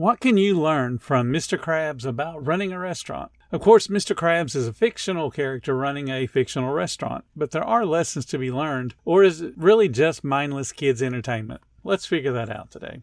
What can you learn from Mr. Krabs about running a restaurant? Of course, Mr. Krabs is a fictional character running a fictional restaurant, but there are lessons to be learned, or is it really just mindless kids' entertainment? Let's figure that out today.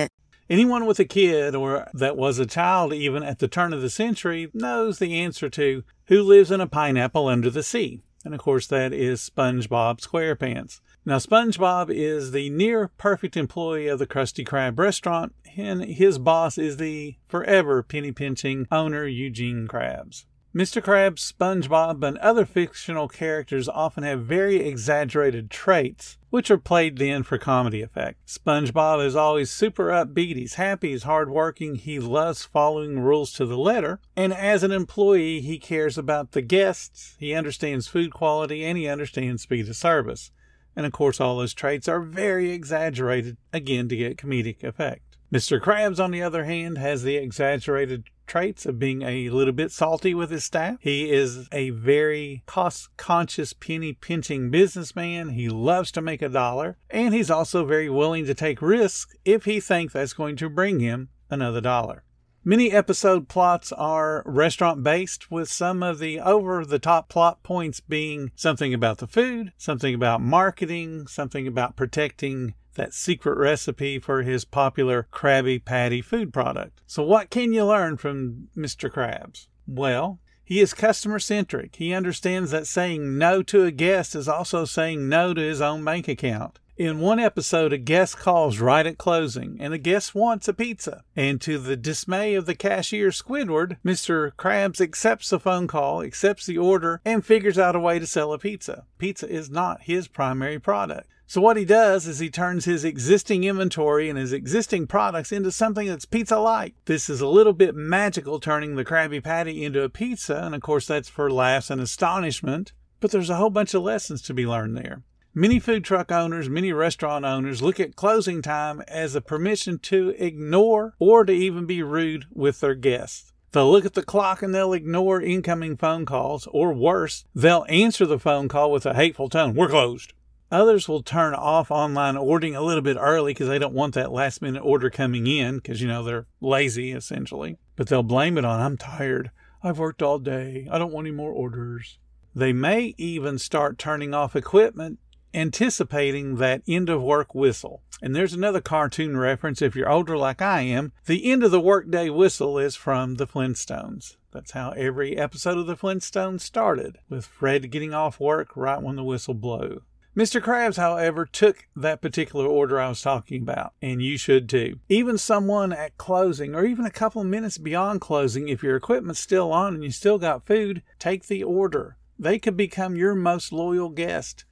Anyone with a kid or that was a child even at the turn of the century knows the answer to who lives in a pineapple under the sea. And of course, that is SpongeBob SquarePants. Now, SpongeBob is the near perfect employee of the Krusty Krab restaurant, and his boss is the forever penny pinching owner, Eugene Krabs. Mr. Krabs, SpongeBob, and other fictional characters often have very exaggerated traits, which are played then for comedy effect. SpongeBob is always super upbeat, he's happy, he's hardworking, he loves following rules to the letter, and as an employee, he cares about the guests, he understands food quality, and he understands speed of service. And of course, all those traits are very exaggerated, again, to get comedic effect. Mr. Krabs, on the other hand, has the exaggerated traits of being a little bit salty with his staff. He is a very cost conscious, penny pinching businessman. He loves to make a dollar, and he's also very willing to take risks if he thinks that's going to bring him another dollar. Many episode plots are restaurant based, with some of the over the top plot points being something about the food, something about marketing, something about protecting that secret recipe for his popular Krabby Patty food product. So, what can you learn from Mr. Krabs? Well, he is customer centric. He understands that saying no to a guest is also saying no to his own bank account. In one episode, a guest calls right at closing, and the guest wants a pizza. And to the dismay of the cashier Squidward, Mr. Krabs accepts the phone call, accepts the order, and figures out a way to sell a pizza. Pizza is not his primary product. So what he does is he turns his existing inventory and his existing products into something that's pizza-like. This is a little bit magical, turning the Krabby Patty into a pizza, and of course that's for laughs and astonishment. But there's a whole bunch of lessons to be learned there. Many food truck owners, many restaurant owners look at closing time as a permission to ignore or to even be rude with their guests. They'll look at the clock and they'll ignore incoming phone calls, or worse, they'll answer the phone call with a hateful tone. We're closed. Others will turn off online ordering a little bit early because they don't want that last minute order coming in because, you know, they're lazy essentially. But they'll blame it on, I'm tired. I've worked all day. I don't want any more orders. They may even start turning off equipment anticipating that end of work whistle. And there's another cartoon reference if you're older like I am. The end of the workday whistle is from the Flintstones. That's how every episode of the Flintstones started, with Fred getting off work right when the whistle blew. Mr. Krabs, however, took that particular order I was talking about, and you should too. Even someone at closing, or even a couple minutes beyond closing, if your equipment's still on and you still got food, take the order. They could become your most loyal guest.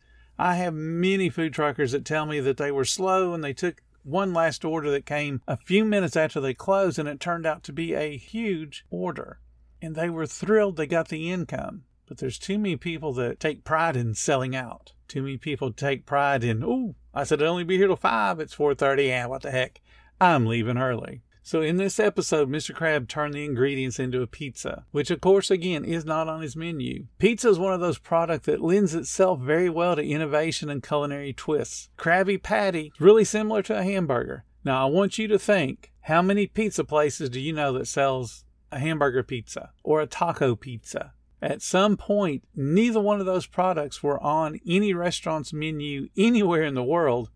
I have many food truckers that tell me that they were slow and they took one last order that came a few minutes after they closed, and it turned out to be a huge order. And they were thrilled they got the income. But there's too many people that take pride in selling out. Too many people take pride in, oh, I said I'd only be here till five. It's four thirty. Yeah, what the heck? I'm leaving early. So in this episode, Mr. Krab turned the ingredients into a pizza, which of course again is not on his menu. Pizza is one of those products that lends itself very well to innovation and culinary twists. Krabby Patty is really similar to a hamburger. Now I want you to think, how many pizza places do you know that sells a hamburger pizza or a taco pizza? At some point, neither one of those products were on any restaurant's menu anywhere in the world,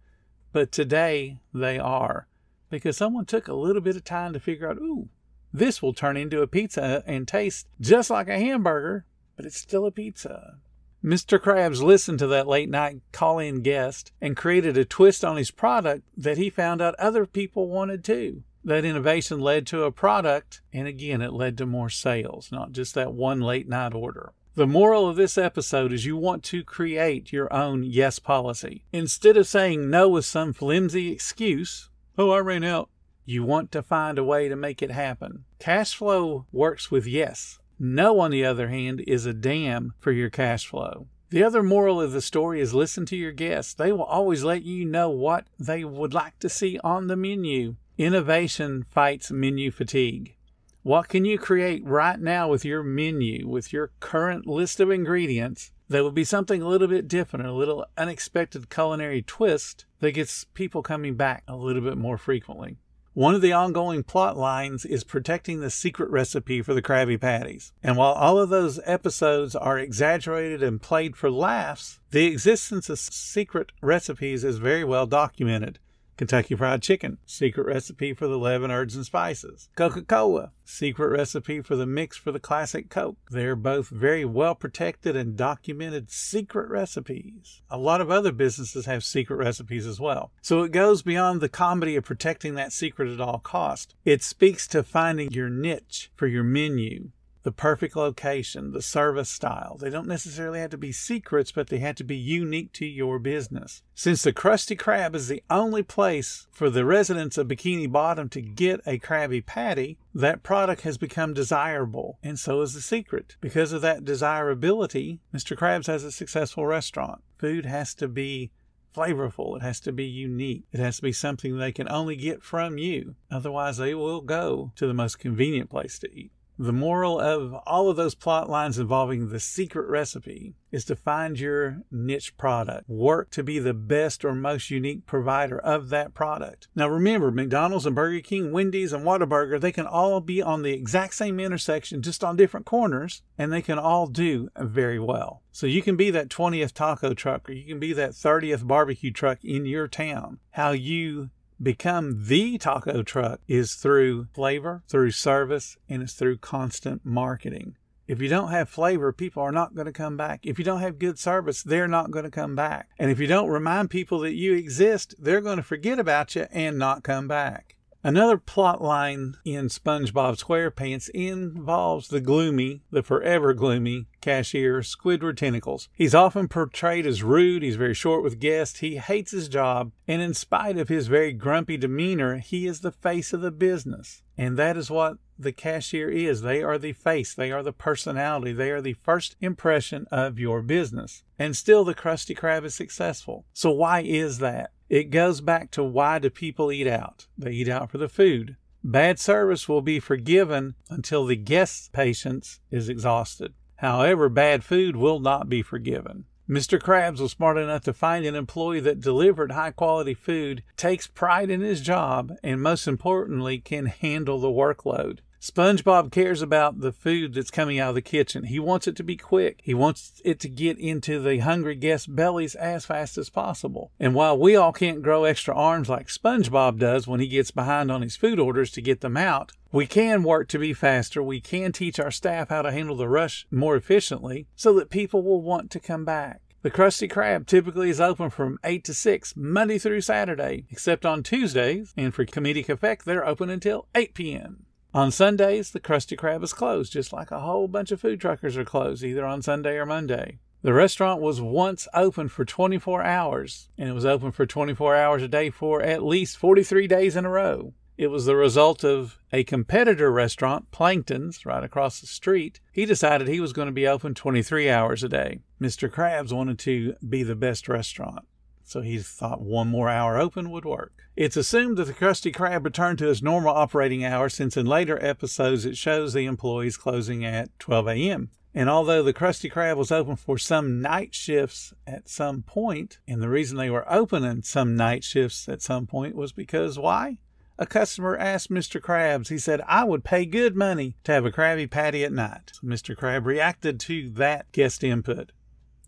but today they are because someone took a little bit of time to figure out, ooh, this will turn into a pizza and taste just like a hamburger, but it's still a pizza. Mr. Krabs listened to that late night call in guest and created a twist on his product that he found out other people wanted too. That innovation led to a product, and again, it led to more sales, not just that one late night order. The moral of this episode is you want to create your own yes policy. Instead of saying no with some flimsy excuse, oh, I ran out, you want to find a way to make it happen. Cash flow works with yes. No, on the other hand, is a dam for your cash flow. The other moral of the story is listen to your guests. They will always let you know what they would like to see on the menu. Innovation fights menu fatigue. What can you create right now with your menu, with your current list of ingredients that would be something a little bit different, a little unexpected culinary twist that gets people coming back a little bit more frequently? One of the ongoing plot lines is protecting the secret recipe for the Krabby Patties. And while all of those episodes are exaggerated and played for laughs, the existence of secret recipes is very well documented. Kentucky Fried Chicken, secret recipe for the 11 herbs and spices. Coca Cola, secret recipe for the mix for the classic Coke. They're both very well protected and documented secret recipes. A lot of other businesses have secret recipes as well. So it goes beyond the comedy of protecting that secret at all cost. It speaks to finding your niche for your menu the perfect location, the service style. They don't necessarily have to be secrets, but they have to be unique to your business. Since the Krusty Krab is the only place for the residents of Bikini Bottom to get a Krabby Patty, that product has become desirable, and so is the secret. Because of that desirability, Mr. Krabs has a successful restaurant. Food has to be flavorful. It has to be unique. It has to be something they can only get from you. Otherwise, they will go to the most convenient place to eat. The moral of all of those plot lines involving the secret recipe is to find your niche product. Work to be the best or most unique provider of that product. Now remember, McDonald's and Burger King, Wendy's and Whataburger, they can all be on the exact same intersection, just on different corners, and they can all do very well. So you can be that 20th taco truck or you can be that 30th barbecue truck in your town. How you become the taco truck is through flavor, through service, and it's through constant marketing. If you don't have flavor, people are not going to come back. If you don't have good service, they're not going to come back. And if you don't remind people that you exist, they're going to forget about you and not come back. Another plot line in SpongeBob SquarePants involves the gloomy, the forever gloomy cashier Squidward Tentacles. He's often portrayed as rude, he's very short with guests, he hates his job, and in spite of his very grumpy demeanor, he is the face of the business. And that is what the cashier is. They are the face, they are the personality, they are the first impression of your business. And still, the Krusty Krab is successful. So, why is that? It goes back to why do people eat out? They eat out for the food. Bad service will be forgiven until the guest's patience is exhausted. However, bad food will not be forgiven. Mr. Krabs was smart enough to find an employee that delivered high quality food, takes pride in his job, and most importantly, can handle the workload. SpongeBob cares about the food that's coming out of the kitchen. He wants it to be quick. He wants it to get into the hungry guests' bellies as fast as possible. And while we all can't grow extra arms like SpongeBob does when he gets behind on his food orders to get them out, we can work to be faster. We can teach our staff how to handle the rush more efficiently so that people will want to come back. The Krusty Krab typically is open from 8 to 6, Monday through Saturday, except on Tuesdays, and for comedic effect, they're open until 8 p.m. On Sundays, the Krusty Krab is closed, just like a whole bunch of food truckers are closed, either on Sunday or Monday. The restaurant was once open for 24 hours, and it was open for 24 hours a day for at least 43 days in a row. It was the result of a competitor restaurant, Plankton's, right across the street. He decided he was going to be open 23 hours a day. Mr. Krabs wanted to be the best restaurant. So he thought one more hour open would work. It's assumed that the Krusty Krab returned to his normal operating hours since in later episodes it shows the employees closing at 12 a.m. And although the Krusty Krab was open for some night shifts at some point, and the reason they were open in some night shifts at some point was because why? A customer asked Mr. Krabs, he said, I would pay good money to have a Krabby Patty at night. So Mr. Krab reacted to that guest input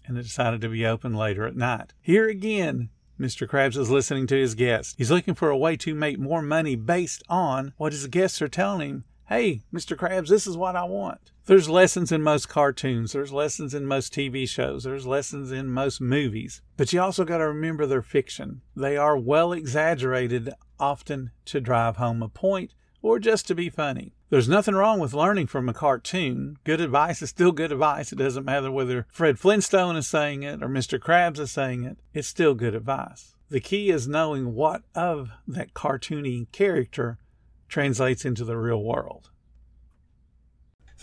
and decided to be open later at night. Here again, Mr. Krabs is listening to his guests. He's looking for a way to make more money based on what his guests are telling him Hey, Mr. Krabs, this is what I want. There's lessons in most cartoons. There's lessons in most TV shows. There's lessons in most movies. But you also got to remember they're fiction. They are well exaggerated, often to drive home a point or just to be funny. There's nothing wrong with learning from a cartoon. Good advice is still good advice. It doesn't matter whether Fred Flintstone is saying it or Mr. Krabs is saying it. It's still good advice. The key is knowing what of that cartoony character translates into the real world.